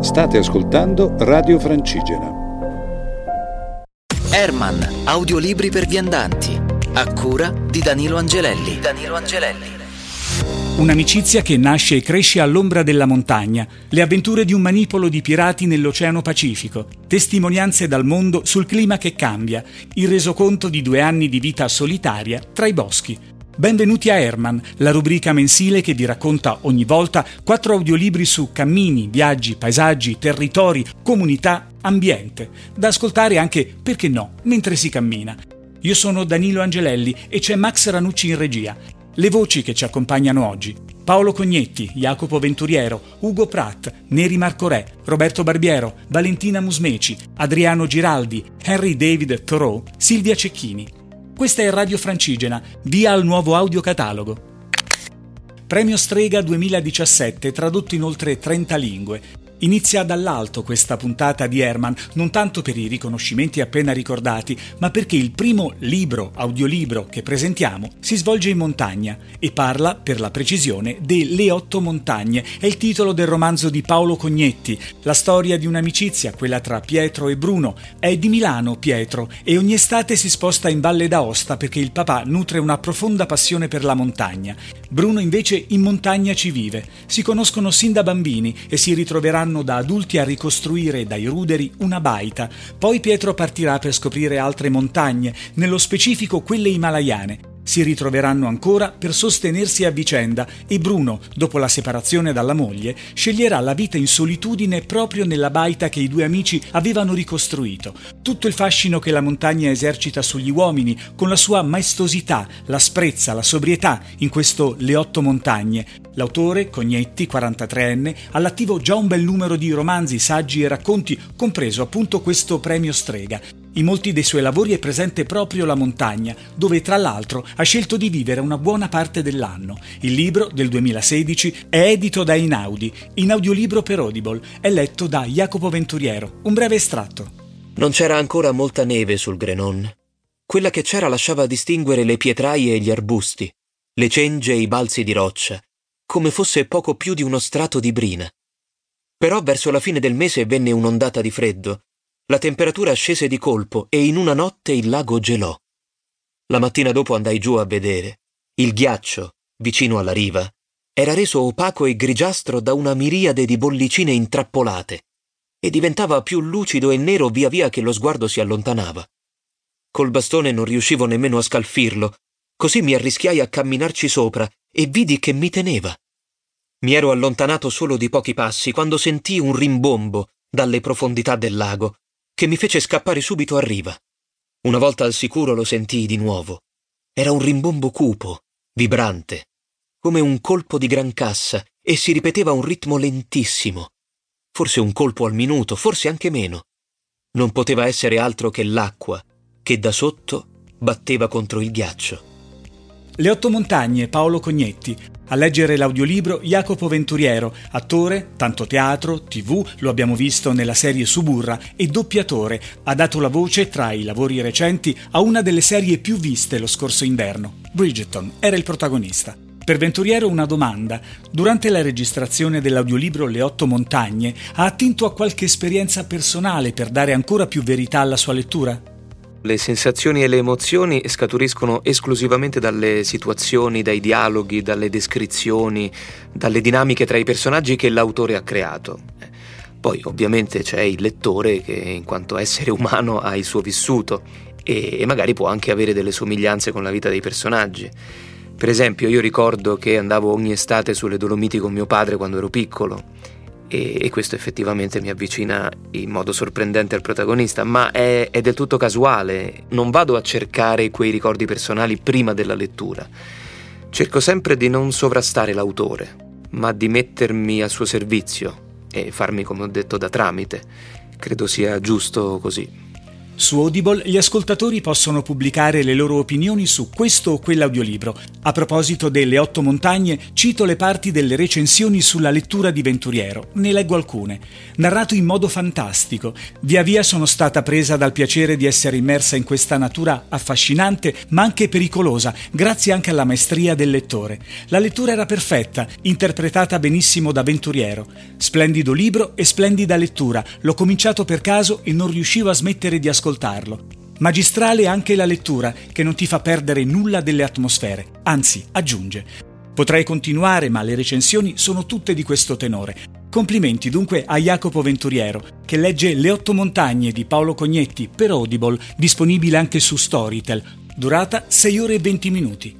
State ascoltando Radio Francigena. Herman, audiolibri per viandanti, a cura di Danilo Angelelli. Danilo Angelelli. Un'amicizia che nasce e cresce all'ombra della montagna, le avventure di un manipolo di pirati nell'Oceano Pacifico, testimonianze dal mondo sul clima che cambia, il resoconto di due anni di vita solitaria tra i boschi. Benvenuti a Herman, la rubrica mensile che vi racconta ogni volta quattro audiolibri su cammini, viaggi, paesaggi, territori, comunità, ambiente, da ascoltare anche, perché no, mentre si cammina. Io sono Danilo Angelelli e c'è Max Ranucci in regia. Le voci che ci accompagnano oggi. Paolo Cognetti, Jacopo Venturiero, Ugo Pratt, Neri Marco Re, Roberto Barbiero, Valentina Musmeci, Adriano Giraldi, Henry David Thoreau, Silvia Cecchini. Questa è Radio Francigena, via al nuovo audiocatalogo. Premio Strega 2017, tradotto in oltre 30 lingue. Inizia dall'alto questa puntata di Herman, non tanto per i riconoscimenti appena ricordati, ma perché il primo libro, audiolibro che presentiamo si svolge in montagna e parla, per la precisione, delle otto montagne. È il titolo del romanzo di Paolo Cognetti, la storia di un'amicizia, quella tra Pietro e Bruno. È di Milano Pietro e ogni estate si sposta in Valle d'Aosta perché il papà nutre una profonda passione per la montagna. Bruno invece in montagna ci vive. Si conoscono sin da bambini e si ritroveranno andranno da adulti a ricostruire dai ruderi una baita. Poi Pietro partirà per scoprire altre montagne, nello specifico quelle himalayane. Si ritroveranno ancora per sostenersi a vicenda e Bruno, dopo la separazione dalla moglie, sceglierà la vita in solitudine proprio nella baita che i due amici avevano ricostruito. Tutto il fascino che la montagna esercita sugli uomini, con la sua maestosità, l'asprezza, la sobrietà in questo Le otto montagne. L'autore, Cognetti, 43enne, all'attivo già un bel numero di romanzi, saggi e racconti, compreso appunto questo premio Strega. In molti dei suoi lavori è presente proprio la montagna, dove tra l'altro ha scelto di vivere una buona parte dell'anno. Il libro, del 2016, è edito da Inaudi, in audiolibro per Audible, è letto da Jacopo Venturiero. Un breve estratto. Non c'era ancora molta neve sul Grenon. Quella che c'era lasciava distinguere le pietraie e gli arbusti, le cengie e i balzi di roccia, come fosse poco più di uno strato di brina. Però verso la fine del mese venne un'ondata di freddo la temperatura scese di colpo e in una notte il lago gelò. La mattina dopo andai giù a vedere. Il ghiaccio, vicino alla riva, era reso opaco e grigiastro da una miriade di bollicine intrappolate e diventava più lucido e nero via via che lo sguardo si allontanava. Col bastone non riuscivo nemmeno a scalfirlo, così mi arrischiai a camminarci sopra e vidi che mi teneva. Mi ero allontanato solo di pochi passi quando sentii un rimbombo dalle profondità del lago che mi fece scappare subito a riva. Una volta al sicuro lo sentii di nuovo. Era un rimbombo cupo, vibrante, come un colpo di gran cassa, e si ripeteva a un ritmo lentissimo. Forse un colpo al minuto, forse anche meno. Non poteva essere altro che l'acqua, che da sotto batteva contro il ghiaccio. Le otto montagne, Paolo Cognetti. A leggere l'audiolibro Jacopo Venturiero, attore, tanto teatro, tv, lo abbiamo visto nella serie Suburra, e doppiatore. Ha dato la voce, tra i lavori recenti, a una delle serie più viste lo scorso inverno. Bridgeton era il protagonista. Per Venturiero una domanda. Durante la registrazione dell'audiolibro Le otto montagne ha attinto a qualche esperienza personale per dare ancora più verità alla sua lettura? Le sensazioni e le emozioni scaturiscono esclusivamente dalle situazioni, dai dialoghi, dalle descrizioni, dalle dinamiche tra i personaggi che l'autore ha creato. Poi ovviamente c'è il lettore che in quanto essere umano ha il suo vissuto e, magari può anche avere delle somiglianze con la vita dei personaggi. Per esempio io ricordo che andavo ogni estate sulle Dolomiti con mio padre quando ero piccolo e, e, questo effettivamente mi avvicina in modo sorprendente al protagonista, ma è, è del tutto casuale, non vado a cercare quei ricordi personali prima della lettura. Cerco sempre di non sovrastare l'autore, ma di mettermi a suo servizio e farmi, come ho detto, da tramite. Credo sia giusto così. Su Audible gli ascoltatori possono pubblicare le loro opinioni su questo o quell'audiolibro. A proposito delle otto montagne, cito le parti delle recensioni sulla lettura di Venturiero. Ne leggo alcune. Narrato in modo fantastico. Via via sono stata presa dal piacere di essere immersa in questa natura affascinante, ma anche pericolosa, grazie anche alla maestria del lettore. La lettura era perfetta, interpretata benissimo da Venturiero. Splendido libro e splendida lettura. L'ho cominciato per caso e non riuscivo a smettere di ascoltare ascoltarlo. Magistrale anche la lettura, che non ti fa perdere nulla delle atmosfere, anzi aggiunge. Potrei continuare, ma le recensioni sono tutte di questo tenore. Complimenti dunque a Jacopo Venturiero, che legge Le otto montagne di Paolo Cognetti per Audible, disponibile anche su Storytel, durata 6 ore e 20 minuti.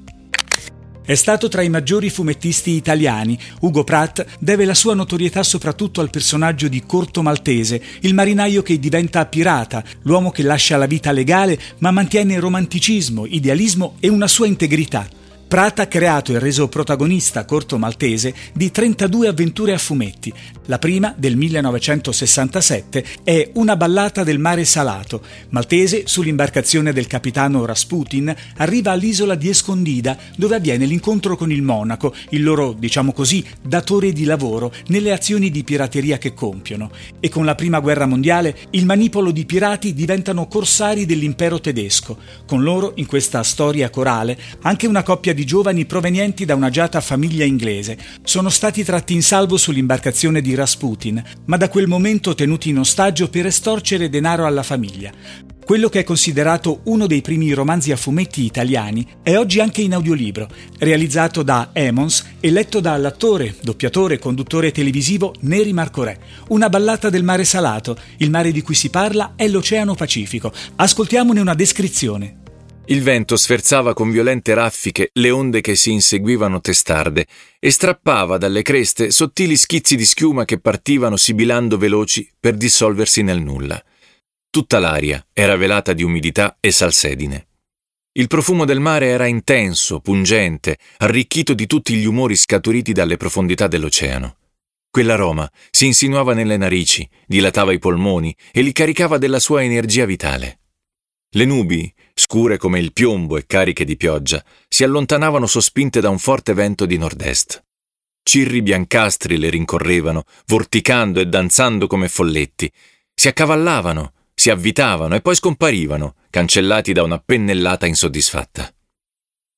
È stato tra i maggiori fumettisti italiani. Ugo Pratt deve la sua notorietà soprattutto al personaggio di Corto Maltese, il marinaio che diventa pirata, l'uomo che lascia la vita legale ma mantiene romanticismo, idealismo e una sua integrità. Pratt ha creato e reso protagonista corto maltese di 32 avventure a fumetti. La prima, del 1967, è Una ballata del mare salato. Maltese, sull'imbarcazione del capitano Rasputin, arriva all'isola di Escondida, dove avviene l'incontro con il monaco, il loro, diciamo così, datore di lavoro, nelle azioni di pirateria che compiono. E con la prima guerra mondiale, il manipolo di pirati diventano corsari dell'impero tedesco. Con loro, in questa storia corale, anche una coppia di di giovani provenienti da un'agiata famiglia inglese. Sono stati tratti in salvo sull'imbarcazione di Rasputin, ma da quel momento tenuti in ostaggio per estorcere denaro alla famiglia. Quello che è considerato uno dei primi romanzi a fumetti italiani è oggi anche in audiolibro, realizzato da Emons e letto dall'attore, doppiatore e conduttore televisivo Neri Marcorè. Una ballata del mare salato, il mare di cui si parla è l'Oceano Pacifico. Ascoltiamone una descrizione. Il vento sferzava con violente raffiche le onde che si inseguivano testarde e strappava dalle creste sottili schizzi di schiuma che partivano sibilando veloci per dissolversi nel nulla. Tutta l'aria era velata di umidità e salsedine. Il profumo del mare era intenso, pungente, arricchito di tutti gli umori scaturiti dalle profondità dell'oceano. Quell'aroma si insinuava nelle narici, dilatava i polmoni e li caricava della sua energia vitale. Le nubi, scure come il piombo e cariche di pioggia, si allontanavano sospinte da un forte vento di nord-est. Cirri biancastri le rincorrevano, vorticando e danzando come folletti. Si accavallavano, si avvitavano e poi scomparivano, cancellati da una pennellata insoddisfatta.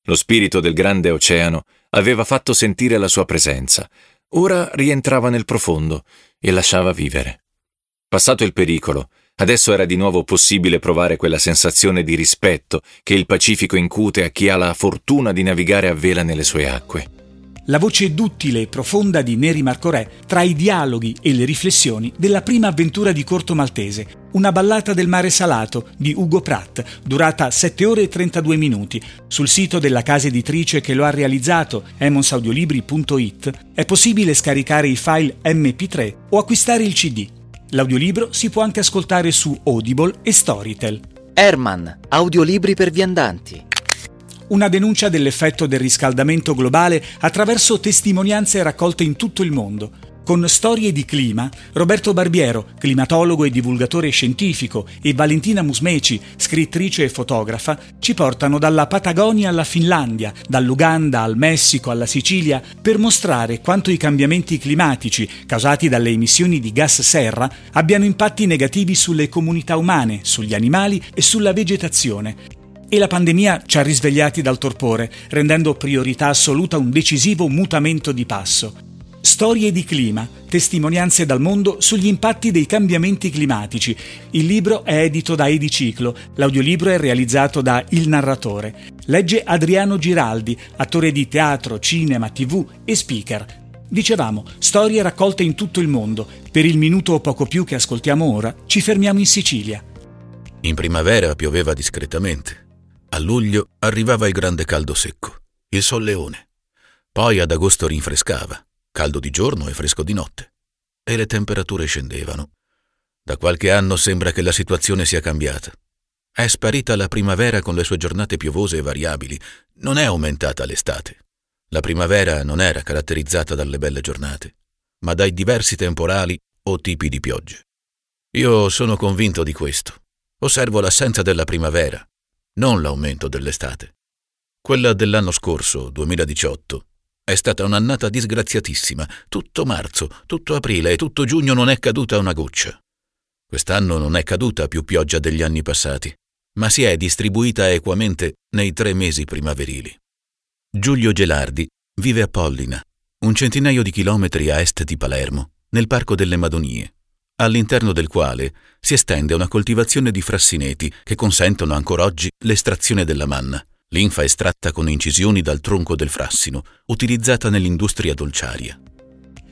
Lo spirito del grande oceano aveva fatto sentire la sua presenza. Ora rientrava nel profondo e lasciava vivere. Passato il pericolo, Adesso era di nuovo possibile provare quella sensazione di rispetto che il Pacifico incute a chi ha la fortuna di navigare a vela nelle sue acque. La voce duttile e profonda di Neri Marcorè tra i dialoghi e le riflessioni della prima avventura di Corto Maltese, una ballata del mare salato di Ugo Pratt, durata 7 ore e 32 minuti. Sul sito della casa editrice che lo ha realizzato, emonsaudiolibri.it, è possibile scaricare i file MP3 o acquistare il CD. L'audiolibro si può anche ascoltare su Audible e Storytel. Herman, audiolibri per viandanti. Una denuncia dell'effetto del riscaldamento globale attraverso testimonianze raccolte in tutto il mondo. Con Storie di clima, Roberto Barbiero, climatologo e divulgatore scientifico, e Valentina Musmeci, scrittrice e fotografa, ci portano dalla Patagonia alla Finlandia, dall'Uganda al Messico alla Sicilia, per mostrare quanto i cambiamenti climatici, causati dalle emissioni di gas serra, abbiano impatti negativi sulle comunità umane, sugli animali e sulla vegetazione, e la pandemia ci ha risvegliati dal torpore, rendendo priorità assoluta un decisivo mutamento di passo. Storie di clima, testimonianze dal mondo sugli impatti dei cambiamenti climatici. Il libro è edito da Ediciclo, l'audiolibro è realizzato da Il Narratore. Legge Adriano Giraldi, attore di teatro, cinema, tv e speaker. Dicevamo, storie raccolte in tutto il mondo. Per il minuto o poco più che ascoltiamo ora, ci fermiamo in Sicilia. In primavera pioveva discretamente. A luglio arrivava il grande caldo secco, il solleone. Poi ad agosto rinfrescava caldo di giorno e fresco di notte, e le temperature scendevano. Da qualche anno sembra che la situazione sia cambiata. È sparita la primavera con le sue giornate piovose e variabili, non è aumentata l'estate. La primavera non era caratterizzata dalle belle giornate, ma dai diversi temporali o tipi di piogge. Io sono convinto di questo. Osservo l'assenza della primavera, non l'aumento dell'estate. Quella dell'anno scorso, 2018, è stata un'annata disgraziatissima. Tutto marzo, tutto aprile e tutto giugno non è caduta una goccia. Quest'anno non è caduta più pioggia degli anni passati, ma si è distribuita equamente nei tre mesi primaverili. Giulio Gelardi vive a Pollina, un centinaio di chilometri a est di Palermo, nel Parco delle Madonie, all'interno del quale si estende una coltivazione di frassineti che consentono ancora oggi l'estrazione della manna, linfa estratta con incisioni dal tronco del frassino, utilizzata nell'industria dolciaria.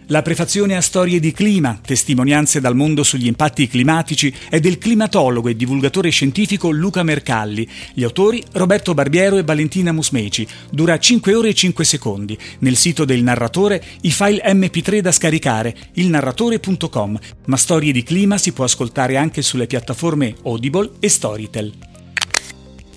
La prefazione a storie di clima, testimonianze dal mondo sugli impatti climatici, è del climatologo e divulgatore scientifico Luca Mercalli. Gli autori Roberto Barbiero e Valentina Musmeci. Dura 5 ore e 5 secondi. Nel sito del narratore i file MP3 da scaricare, ilnarratore.com, ma Storie di clima si può ascoltare anche sulle piattaforme Audible e Storytel.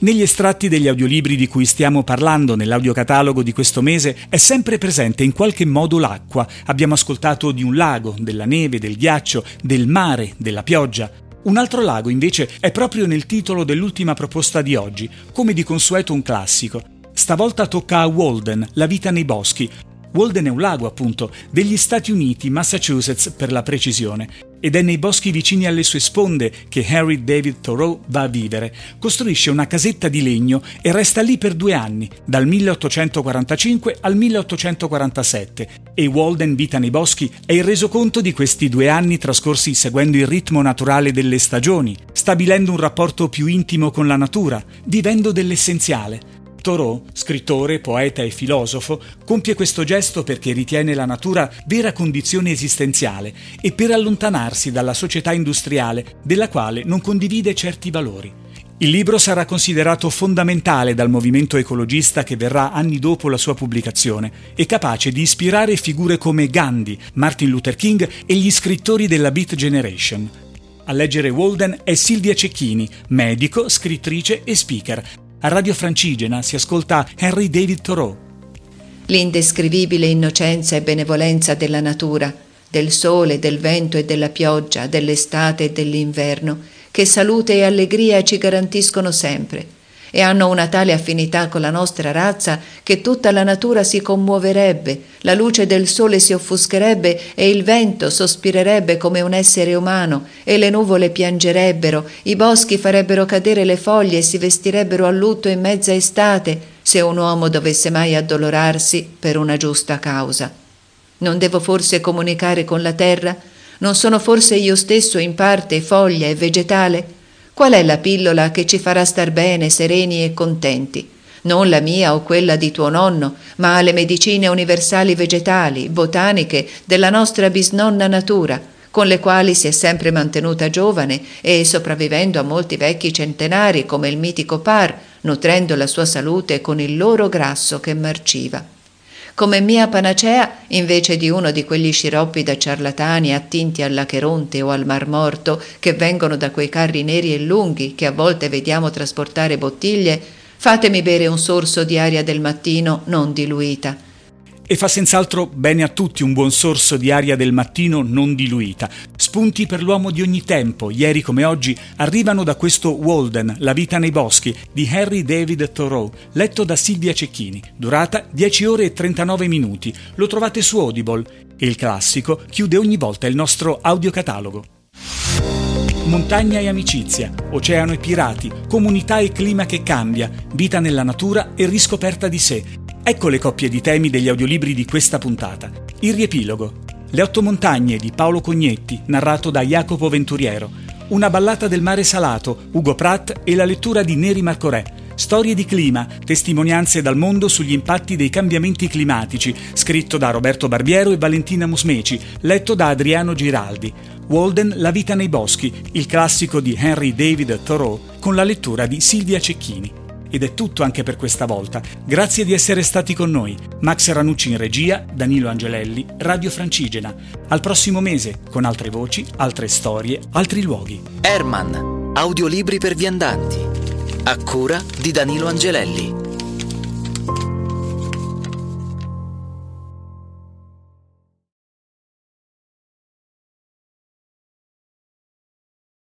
Negli estratti degli audiolibri di cui stiamo parlando nell'audiocatalogo di questo mese è sempre presente in qualche modo l'acqua. Abbiamo ascoltato di un lago, della neve, del ghiaccio, del mare, della pioggia. Un altro lago invece è proprio nel titolo dell'ultima proposta di oggi, come di consueto un classico. Stavolta tocca a Walden, La vita nei boschi, Walden è un lago, appunto, degli Stati Uniti, Massachusetts per la precisione, ed è nei boschi vicini alle sue sponde che Harry David Thoreau va a vivere. Costruisce una casetta di legno e resta lì per due anni, dal 1845 al 1847, e Walden Vita nei boschi è il resoconto di questi due anni trascorsi seguendo il ritmo naturale delle stagioni, stabilendo un rapporto più intimo con la natura, vivendo dell'essenziale Thoreau, scrittore, poeta e filosofo, compie questo gesto perché ritiene la natura vera condizione esistenziale e per allontanarsi dalla società industriale della quale non condivide certi valori. Il libro sarà considerato fondamentale dal movimento ecologista che verrà anni dopo la sua pubblicazione e capace di ispirare figure come Gandhi, Martin Luther King e gli scrittori della Beat Generation. A leggere Walden è Silvia Cecchini, medico, scrittrice e speaker, a Radio Francigena si ascolta Henry David Thoreau. L'indescrivibile innocenza e benevolenza della natura, del sole, del vento e della pioggia, dell'estate e dell'inverno, che salute e allegria ci garantiscono sempre e hanno una tale affinità con la nostra razza che tutta la natura si commuoverebbe, la luce del sole si offuscherebbe e il vento sospirerebbe come un essere umano e le nuvole piangerebbero, i boschi farebbero cadere le foglie e si vestirebbero a lutto in mezza estate se un uomo dovesse mai addolorarsi per una giusta causa. Non devo forse comunicare con la terra? Non sono forse io stesso in parte foglia e vegetale? Qual è la pillola che ci farà star bene, sereni e contenti? Non la mia o quella di tuo nonno, ma le medicine universali vegetali, botaniche della nostra bisnonna natura, con le quali si è sempre mantenuta giovane e sopravvivendo a molti vecchi centenari come il mitico Par, nutrendo la sua salute con il loro grasso che marciva come mia panacea invece di uno di quegli sciroppi da ciarlatani attinti all'Acheronte o al Mar Morto che vengono da quei carri neri e lunghi che a volte vediamo trasportare bottiglie, fatemi bere un sorso di aria del mattino non diluita e fa senz'altro bene a tutti un buon sorso di aria del mattino non diluita. Spunti per l'uomo di ogni tempo, ieri come oggi, arrivano da questo Walden, La vita nei boschi, di Harry David Thoreau, letto da Silvia Cecchini. Durata 10 ore e 39 minuti. Lo trovate su Audible. E il classico chiude ogni volta il nostro audiocatalogo. Montagna e amicizia, oceano e pirati, comunità e clima che cambia, vita nella natura e riscoperta di sé, Ecco le coppie di temi degli audiolibri di questa puntata. Il riepilogo. Le otto montagne di Paolo Cognetti, narrato da Jacopo Venturiero. Una ballata del mare salato, Ugo Pratt e la lettura di Neri Marcorè. Storie di clima, testimonianze dal mondo sugli impatti dei cambiamenti climatici, scritto da Roberto Barbiero e Valentina Musmeci, letto da Adriano Giraldi. Walden La vita nei boschi, il classico di Henry David Thoreau, con la lettura di Silvia Cecchini. Ed è tutto anche per questa volta. Grazie di essere stati con noi. Max Ranucci in regia, Danilo Angelelli, Radio Francigena. Al prossimo mese, con altre voci, altre storie, altri luoghi. Herman, audiolibri per viandanti. A cura di Danilo Angelelli.